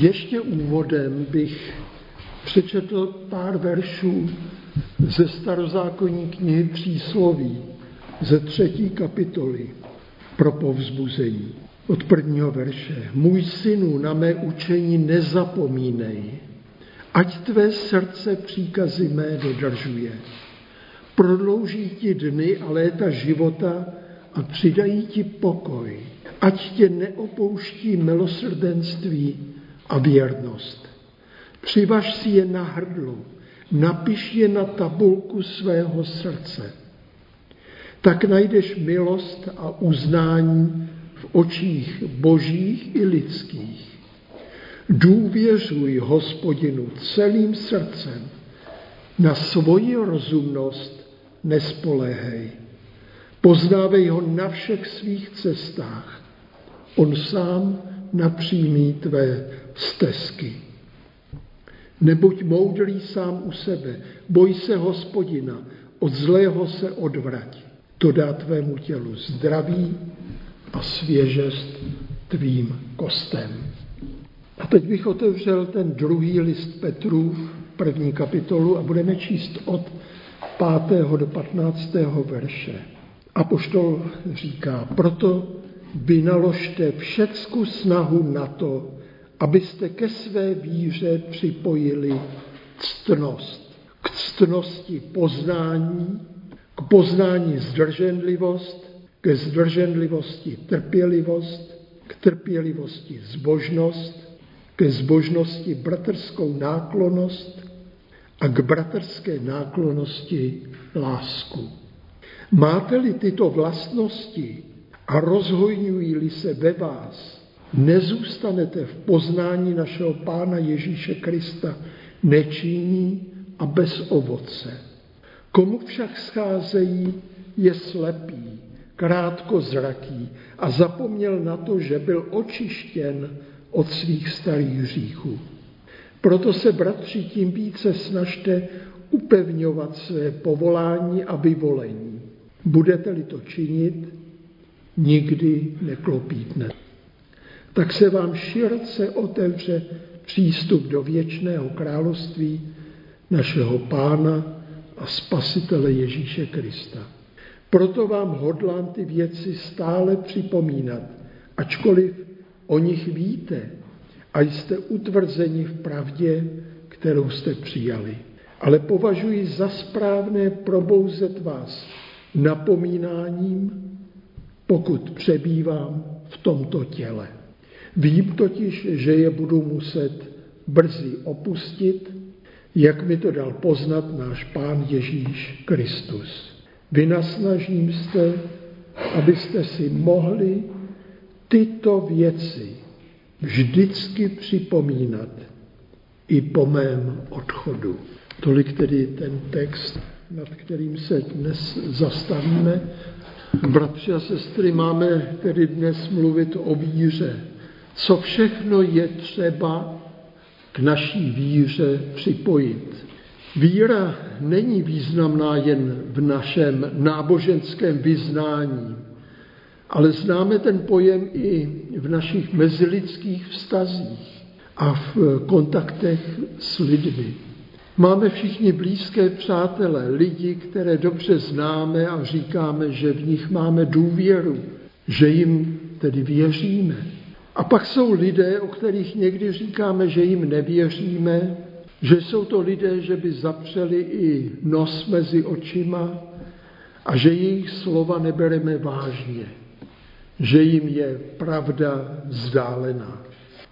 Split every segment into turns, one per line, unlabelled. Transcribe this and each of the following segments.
Ještě úvodem bych přečetl pár veršů ze starozákonní knihy Přísloví, ze třetí kapitoly pro povzbuzení. Od prvního verše. Můj synu, na mé učení nezapomínej, ať tvé srdce příkazy mé dodržuje. Prodlouží ti dny a léta života a přidají ti pokoj. Ať tě neopouští milosrdenství a věrnost. Přivaž si je na hrdlo, napiš je na tabulku svého srdce. Tak najdeš milost a uznání v očích božích i lidských. Důvěřuj hospodinu celým srdcem, na svoji rozumnost nespoléhej. Poznávej ho na všech svých cestách. On sám napřímí tvé stezky. Nebuď moudrý sám u sebe, boj se hospodina, od zlého se odvrať. To dá tvému tělu zdraví a svěžest tvým kostem. A teď bych otevřel ten druhý list Petrův, první kapitolu a budeme číst od 5. do 15. verše. A poštol říká, proto vynaložte všecku snahu na to, abyste ke své víře připojili ctnost. K ctnosti poznání, k poznání zdrženlivost, ke zdrženlivosti trpělivost, k trpělivosti zbožnost, ke zbožnosti bratrskou náklonost a k bratrské náklonosti lásku. Máte-li tyto vlastnosti a rozhojňují-li se ve vás, nezůstanete v poznání našeho Pána Ježíše Krista nečinní a bez ovoce. Komu však scházejí, je slepý, krátkozraký a zapomněl na to, že byl očištěn od svých starých hříchů. Proto se, bratři, tím více snažte upevňovat své povolání a vyvolení. Budete-li to činit, nikdy neklopítne. Tak se vám široce otevře přístup do věčného království našeho Pána a Spasitele Ježíše Krista. Proto vám hodlám ty věci stále připomínat, ačkoliv o nich víte a jste utvrzeni v pravdě, kterou jste přijali. Ale považuji za správné probouzet vás napomínáním, pokud přebývám v tomto těle. Vím totiž, že je budu muset brzy opustit, jak mi to dal poznat náš Pán Ježíš Kristus. Vynasnažím se, abyste si mohli tyto věci vždycky připomínat i po mém odchodu. Tolik tedy ten text, nad kterým se dnes zastavíme. Bratři a sestry, máme tedy dnes mluvit o víře. Co všechno je třeba k naší víře připojit. Víra není významná jen v našem náboženském vyznání, ale známe ten pojem i v našich mezilidských vztazích a v kontaktech s lidmi. Máme všichni blízké přátele, lidi, které dobře známe a říkáme, že v nich máme důvěru, že jim tedy věříme. A pak jsou lidé, o kterých někdy říkáme, že jim nevěříme, že jsou to lidé, že by zapřeli i nos mezi očima a že jejich slova nebereme vážně, že jim je pravda vzdálená.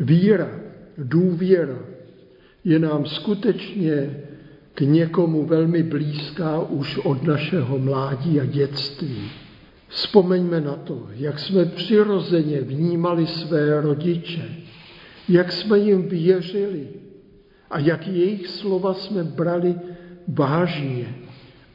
Víra, důvěra je nám skutečně k někomu velmi blízká už od našeho mládí a dětství. Vzpomeňme na to, jak jsme přirozeně vnímali své rodiče, jak jsme jim věřili a jak jejich slova jsme brali vážně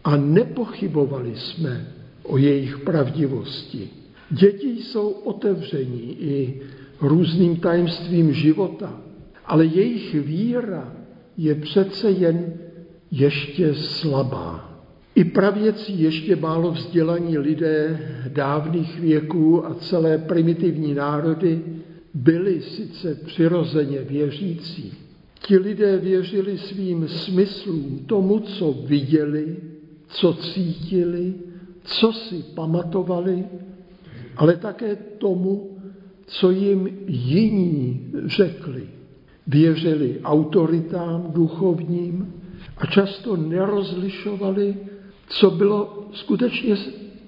a nepochybovali jsme o jejich pravdivosti. Děti jsou otevření i různým tajemstvím života, ale jejich víra je přece jen ještě slabá. I pravěci ještě málo vzdělaní lidé dávných věků a celé primitivní národy byli sice přirozeně věřící, ti lidé věřili svým smyslům, tomu, co viděli, co cítili, co si pamatovali, ale také tomu, co jim jiní řekli. Věřili autoritám duchovním a často nerozlišovali, co bylo skutečně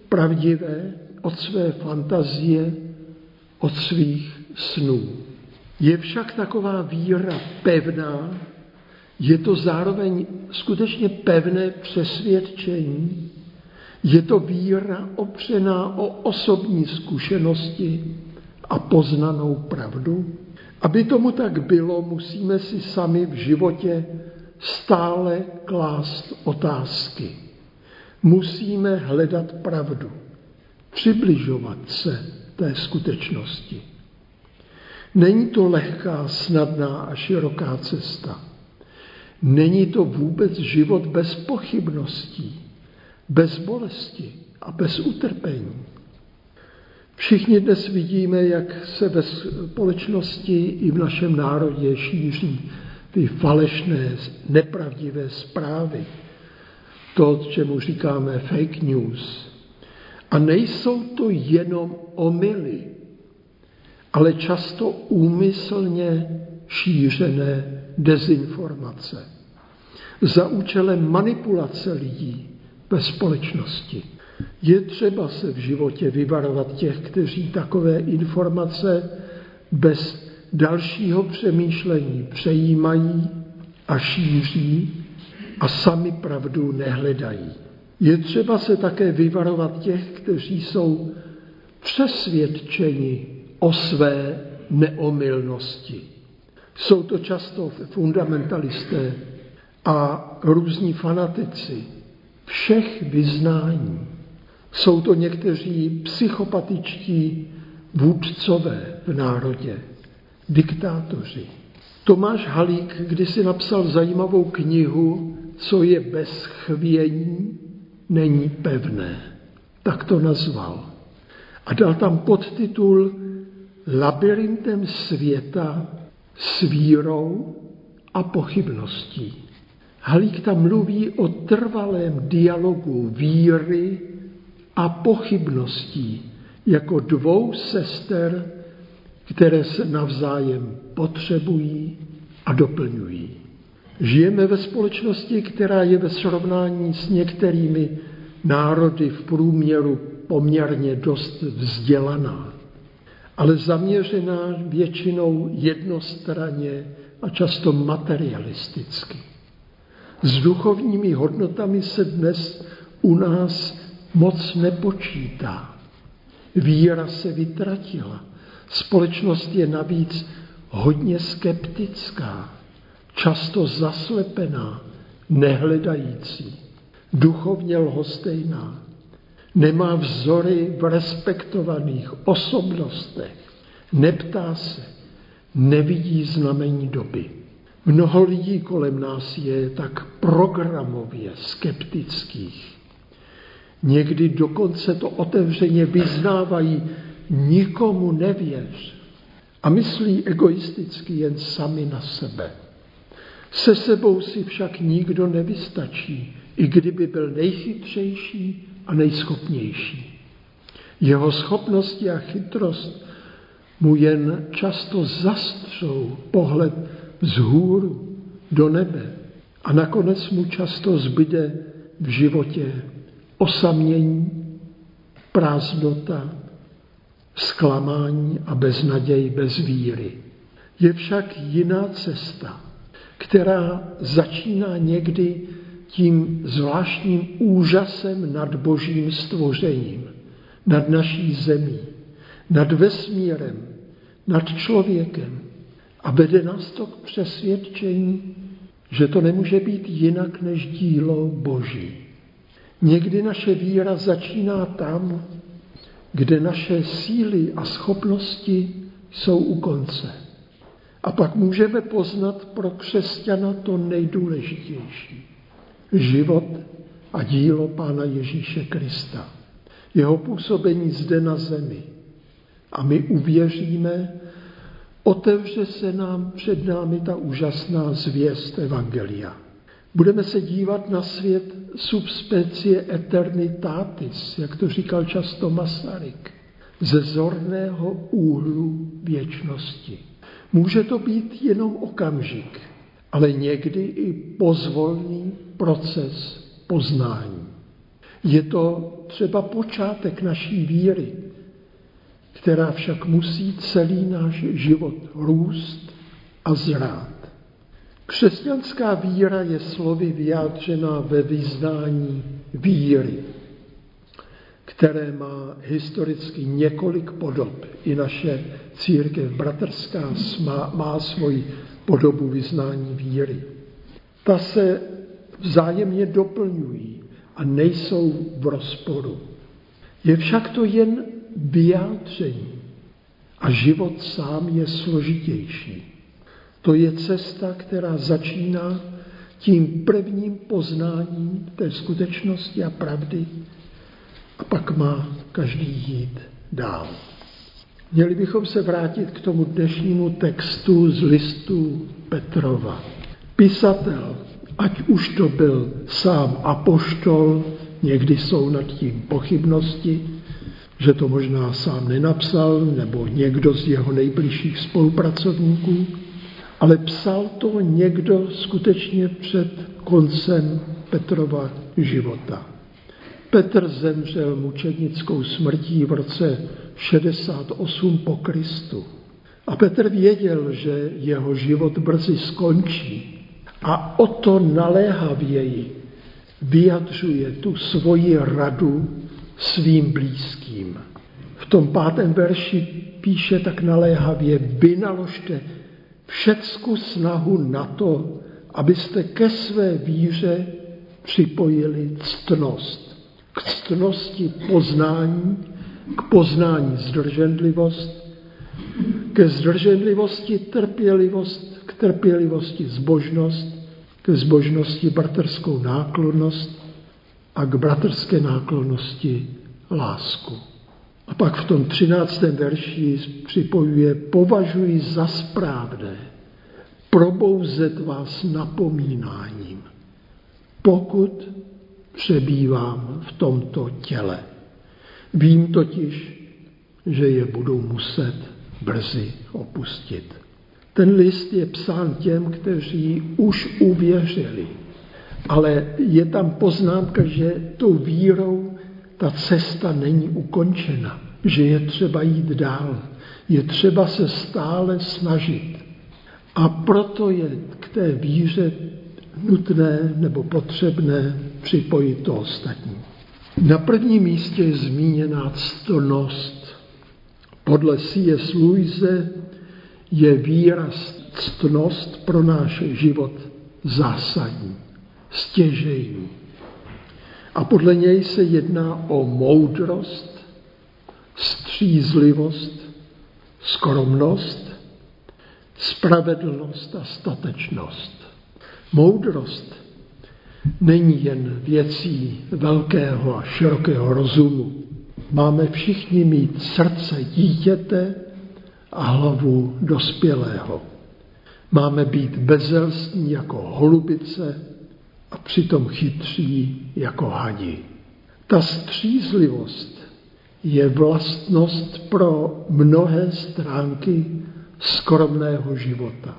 pravdivé od své fantazie, od svých snů. Je však taková víra pevná, je to zároveň skutečně pevné přesvědčení, je to víra opřená o osobní zkušenosti a poznanou pravdu. Aby tomu tak bylo, musíme si sami v životě stále klást otázky. Musíme hledat pravdu, přibližovat se té skutečnosti. Není to lehká, snadná a široká cesta. Není to vůbec život bez pochybností, bez bolesti a bez utrpení. Všichni dnes vidíme, jak se ve společnosti i v našem národě šíří ty falešné, nepravdivé zprávy. To, čemu říkáme fake news. A nejsou to jenom omily, ale často úmyslně šířené dezinformace za účelem manipulace lidí ve společnosti. Je třeba se v životě vyvarovat těch, kteří takové informace bez dalšího přemýšlení přejímají a šíří a sami pravdu nehledají. Je třeba se také vyvarovat těch, kteří jsou přesvědčeni o své neomylnosti. Jsou to často fundamentalisté a různí fanatici všech vyznání. Jsou to někteří psychopatičtí vůdcové v národě, diktátoři. Tomáš Halík kdysi napsal zajímavou knihu, co je bez chvění, není pevné. Tak to nazval. A dal tam podtitul Labirintem světa s vírou a pochybností. Halík tam mluví o trvalém dialogu víry a pochybností jako dvou sester, které se navzájem potřebují a doplňují. Žijeme ve společnosti, která je ve srovnání s některými národy v průměru poměrně dost vzdělaná, ale zaměřená většinou jednostranně a často materialisticky. S duchovními hodnotami se dnes u nás moc nepočítá. Víra se vytratila. Společnost je navíc hodně skeptická, často zaslepená, nehledající, duchovně lhostejná. Nemá vzory v respektovaných osobnostech, neptá se, nevidí znamení doby. Mnoho lidí kolem nás je tak programově skeptických. Někdy dokonce to otevřeně vyznávají, nikomu nevěř. A myslí egoisticky jen sami na sebe. Se sebou si však nikdo nevystačí, i kdyby byl nejchytřejší a nejschopnější. Jeho schopnosti a chytrost mu jen často zastřou pohled vzhůru do nebe a nakonec mu často zbyde v životě osamění, prázdnota, zklamání a beznaděj bez víry. Je však jiná cesta, která začíná někdy tím zvláštním úžasem nad božím stvořením, nad naší zemí, nad vesmírem, nad člověkem, a vede nás to k přesvědčení, že to nemůže být jinak než dílo Boží. Někdy naše víra začíná tam, kde naše síly a schopnosti jsou u konce. A pak můžeme poznat pro křesťana to nejdůležitější. Život a dílo Pána Ježíše Krista. Jeho působení zde na zemi. A my uvěříme, otevře se nám před námi ta úžasná zvěst Evangelia. Budeme se dívat na svět subspecie eternitatis, jak to říkal často Masaryk, ze zorného úhlu věčnosti. Může to být jenom okamžik, ale někdy i pozvolný proces poznání. Je to třeba počátek naší víry, která však musí celý náš život růst a zrát. Křesťanská víra je slovy vyjádřena ve vyznání víry, které má historicky několik podob. I naše církev bratrská má, má svoji podobu vyznání víry. Ta se vzájemně doplňují a nejsou v rozporu. Je však to jen vyjádření a život sám je složitější. To je cesta, která začíná tím prvním poznáním té skutečnosti a pravdy a pak má každý jít dál. Měli bychom se vrátit k tomu dnešnímu textu z listu Petrova. Pisatel, ať už to byl sám apoštol, někdy jsou nad tím pochybnosti, že to možná sám nenapsal, nebo někdo z jeho nejbližších spolupracovníků, ale psal to někdo skutečně před koncem Petrova života. Petr zemřel mučednickou smrtí v roce 68 po Kristu. A Petr věděl, že jeho život brzy skončí a o to naléhavěji vyjadřuje tu svoji radu svým blízkým. V tom pátém verši píše tak naléhavě, vynaložte všecku snahu na to, abyste ke své víře připojili ctnost. K ctnosti poznání, k poznání zdrženlivost, ke zdrženlivosti trpělivost, k trpělivosti zbožnost, ke zbožnosti bratrskou náklonnost a k bratrské náklonnosti lásku. A pak v tom třináctém verši připojuje, považuji za správné probouzet vás napomínáním, pokud přebývám v tomto těle. Vím totiž, že je budu muset brzy opustit. Ten list je psán těm, kteří už uvěřili, ale je tam poznámka, že tou vírou ta cesta není ukončena, že je třeba jít dál, je třeba se stále snažit. A proto je k té víře nutné nebo potřebné připojit to ostatní. Na prvním místě je zmíněná ctnost. Podle C.S. Louise je výraz ctnost pro náš život zásadní, stěžejní. A podle něj se jedná o moudrost, střízlivost, skromnost, spravedlnost a statečnost. Moudrost není jen věcí velkého a širokého rozumu. Máme všichni mít srdce dítěte a hlavu dospělého. Máme být bezelstní jako holubice a přitom chytří jako hadi. Ta střízlivost je vlastnost pro mnohé stránky skromného života.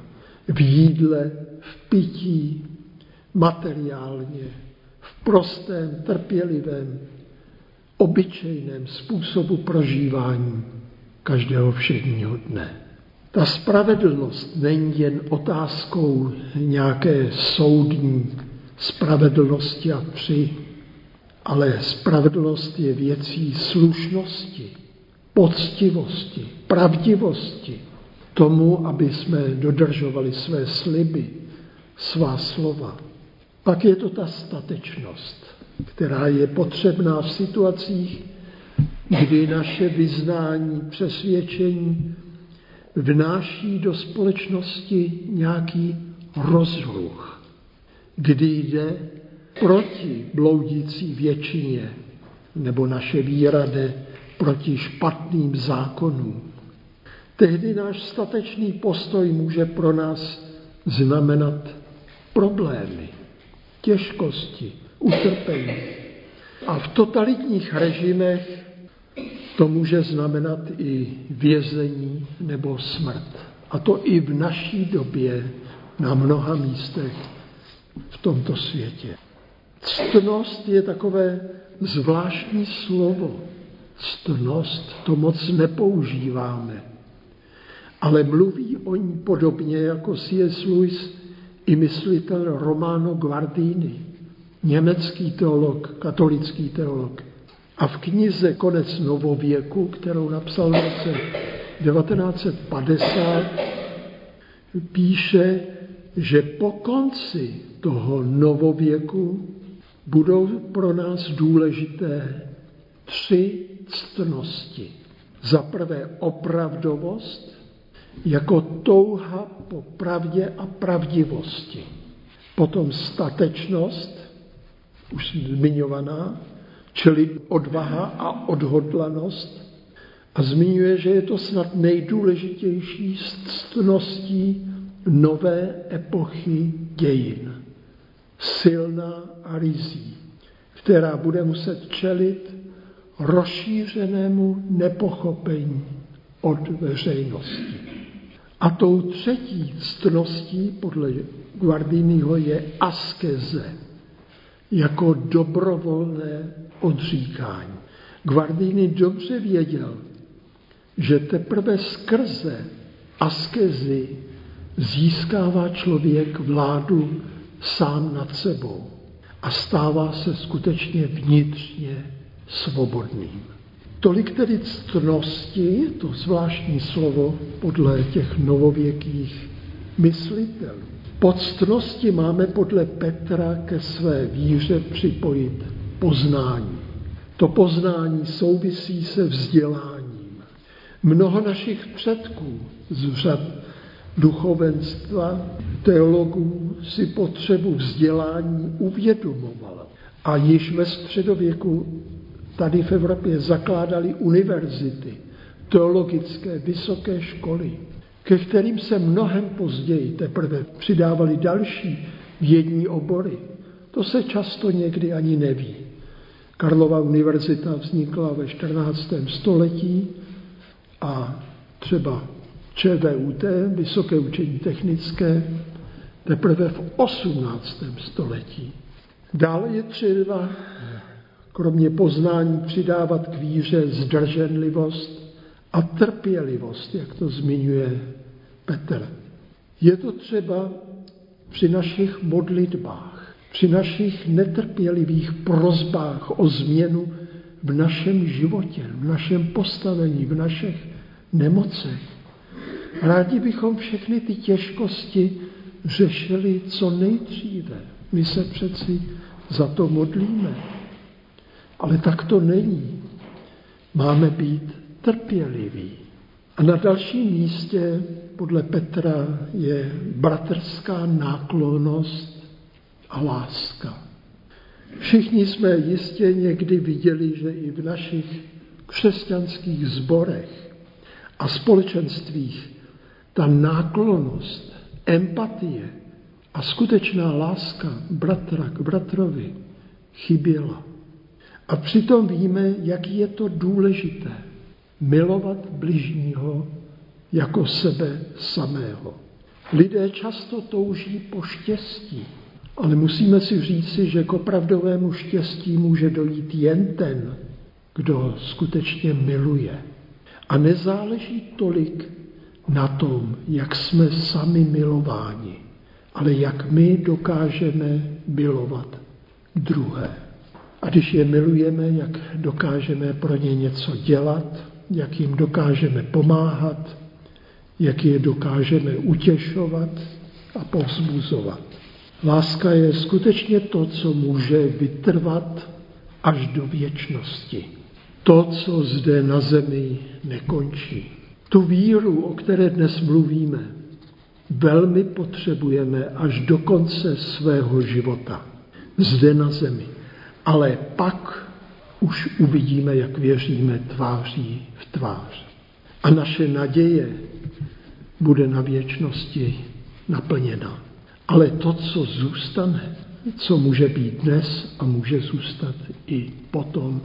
V jídle, v pití, materiálně, v prostém, trpělivém, obyčejném způsobu prožívání každého všedního dne. Ta spravedlnost není jen otázkou nějaké soudní spravedlnosti a při, ale spravedlnost je věcí slušnosti, poctivosti, pravdivosti, tomu, aby jsme dodržovali své sliby, svá slova. Pak je to ta statečnost, která je potřebná v situacích, kdy naše vyznání, přesvědčení vnáší do společnosti nějaký rozruch kdy jde proti bloudící většině, nebo naše víra jde proti špatným zákonům. Tehdy náš statečný postoj může pro nás znamenat problémy, těžkosti, utrpení. A v totalitních režimech to může znamenat i vězení nebo smrt. A to i v naší době na mnoha místech v tomto světě. Ctnost je takové zvláštní slovo. Ctnost to moc nepoužíváme, ale mluví o ní podobně jako C.S. Lewis i myslitel Romano Guardini, německý teolog, katolický teolog. A v knize Konec novověku, kterou napsal v roce 1950, píše, že po konci toho novověku budou pro nás důležité tři ctnosti. Za prvé opravdovost, jako touha po pravdě a pravdivosti. Potom statečnost, už zmiňovaná, čili odvaha a odhodlanost. A zmiňuje, že je to snad nejdůležitější ctností nové epochy dějin. Silná a rizí, která bude muset čelit rozšířenému nepochopení od veřejnosti. A tou třetí ctností podle Guardiniho je askeze, jako dobrovolné odříkání. Guardini dobře věděl, že teprve skrze askezy získává člověk vládu sám nad sebou a stává se skutečně vnitřně svobodným. Tolik tedy ctnosti, to zvláštní slovo podle těch novověkých myslitelů. Pod ctnosti máme podle Petra ke své víře připojit poznání. To poznání souvisí se vzděláním. Mnoho našich předků z řad duchovenstva, teologů si potřebu vzdělání uvědomovalo. A již ve středověku tady v Evropě zakládali univerzity, teologické vysoké školy, ke kterým se mnohem později teprve přidávali další vědní obory. To se často někdy ani neví. Karlova univerzita vznikla ve 14. století a třeba ČVUT, Vysoké učení technické, teprve v 18. století. Dále je třeba kromě poznání přidávat k víře zdrženlivost a trpělivost, jak to zmiňuje Petr. Je to třeba při našich modlitbách, při našich netrpělivých prozbách o změnu v našem životě, v našem postavení, v našich nemocech. Rádi bychom všechny ty těžkosti řešili co nejdříve. My se přeci za to modlíme. Ale tak to není. Máme být trpěliví. A na dalším místě podle Petra je bratrská náklonost a láska. Všichni jsme jistě někdy viděli, že i v našich křesťanských zborech a společenstvích ta náklonost, empatie a skutečná láska bratra k bratrovi chyběla. A přitom víme, jak je to důležité milovat bližního jako sebe samého. Lidé často touží po štěstí, ale musíme si říci, že k opravdovému štěstí může dojít jen ten, kdo skutečně miluje. A nezáleží tolik na tom, jak jsme sami milováni, ale jak my dokážeme milovat druhé. A když je milujeme, jak dokážeme pro ně něco dělat, jak jim dokážeme pomáhat, jak je dokážeme utěšovat a povzbuzovat. Láska je skutečně to, co může vytrvat až do věčnosti. To, co zde na zemi nekončí. Tu víru, o které dnes mluvíme, velmi potřebujeme až do konce svého života. Zde na zemi ale pak už uvidíme, jak věříme tváří v tvář. A naše naděje bude na věčnosti naplněna. Ale to, co zůstane, co může být dnes a může zůstat i potom,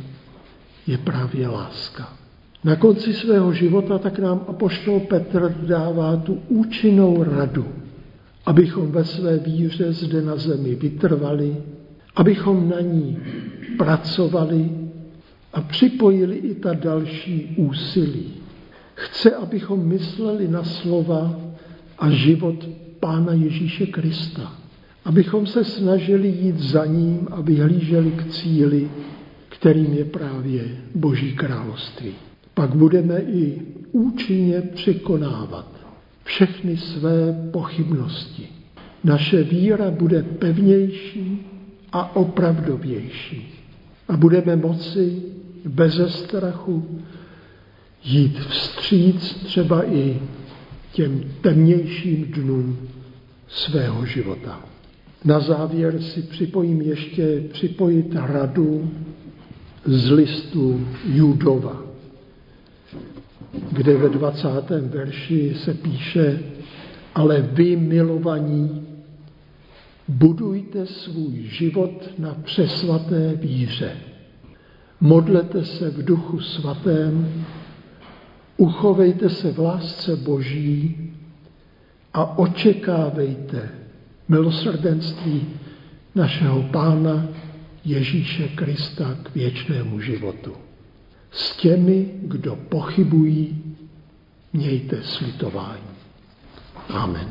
je právě láska. Na konci svého života tak nám apoštol Petr dává tu účinnou radu, abychom ve své víře zde na zemi vytrvali, abychom na ní pracovali a připojili i ta další úsilí. Chce, abychom mysleli na slova a život Pána Ježíše Krista. Abychom se snažili jít za ním a vyhlíželi k cíli, kterým je právě Boží království. Pak budeme i účinně překonávat všechny své pochybnosti. Naše víra bude pevnější a opravdovější. A budeme moci beze strachu jít vstříc třeba i těm temnějším dnům svého života. Na závěr si připojím ještě připojit radu z listu Judova, kde ve 20. verši se píše, ale vy, milovaní, budujte svůj život na přesvaté víře. Modlete se v duchu svatém, uchovejte se v lásce Boží a očekávejte milosrdenství našeho Pána Ježíše Krista k věčnému životu. S těmi, kdo pochybují, mějte slitování. Amen.